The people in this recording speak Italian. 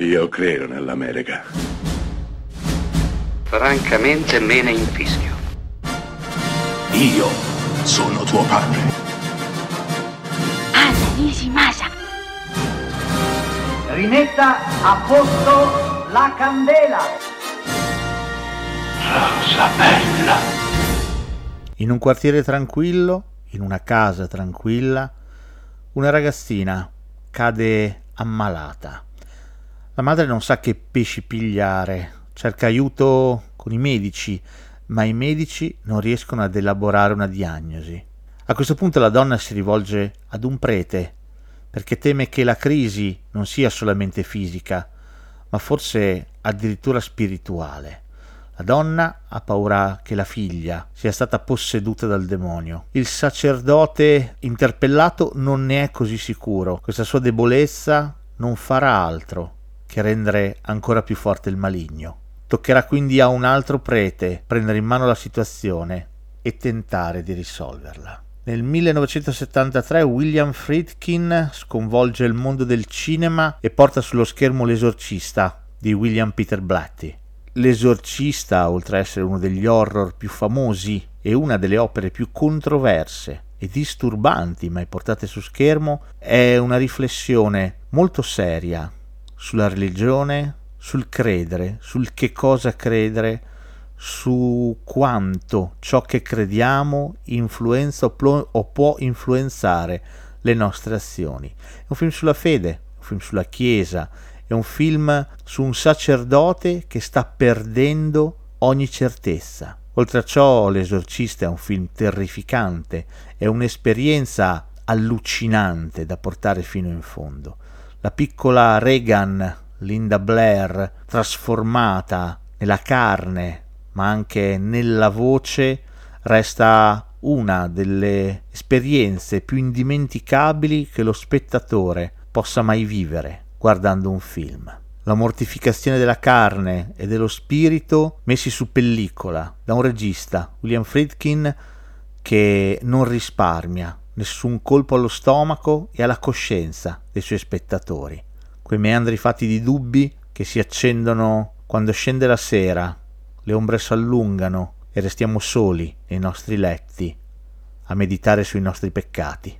Io credo nell'America. Francamente me ne infischio. Io sono tuo padre. Anna Nishimasa. Rimetta a posto la candela. Rosa bella. In un quartiere tranquillo, in una casa tranquilla, una ragazzina cade ammalata. La madre non sa che pesci pigliare, cerca aiuto con i medici, ma i medici non riescono ad elaborare una diagnosi. A questo punto la donna si rivolge ad un prete, perché teme che la crisi non sia solamente fisica, ma forse addirittura spirituale. La donna ha paura che la figlia sia stata posseduta dal demonio. Il sacerdote interpellato non ne è così sicuro. Questa sua debolezza non farà altro che rendere ancora più forte il maligno. Toccherà quindi a un altro prete prendere in mano la situazione e tentare di risolverla. Nel 1973 William Friedkin sconvolge il mondo del cinema e porta sullo schermo L'esorcista di William Peter Blatty. L'esorcista, oltre a essere uno degli horror più famosi e una delle opere più controverse e disturbanti mai portate su schermo, è una riflessione molto seria sulla religione, sul credere, sul che cosa credere, su quanto ciò che crediamo influenza o, plo- o può influenzare le nostre azioni. È un film sulla fede, un film sulla Chiesa, è un film su un sacerdote che sta perdendo ogni certezza. Oltre a ciò, L'esorcista è un film terrificante, è un'esperienza allucinante da portare fino in fondo. La piccola Regan, Linda Blair, trasformata nella carne, ma anche nella voce, resta una delle esperienze più indimenticabili che lo spettatore possa mai vivere guardando un film. La mortificazione della carne e dello spirito messi su pellicola da un regista, William Friedkin, che non risparmia nessun colpo allo stomaco e alla coscienza dei suoi spettatori. Quei meandri fatti di dubbi che si accendono quando scende la sera, le ombre s'allungano e restiamo soli nei nostri letti a meditare sui nostri peccati.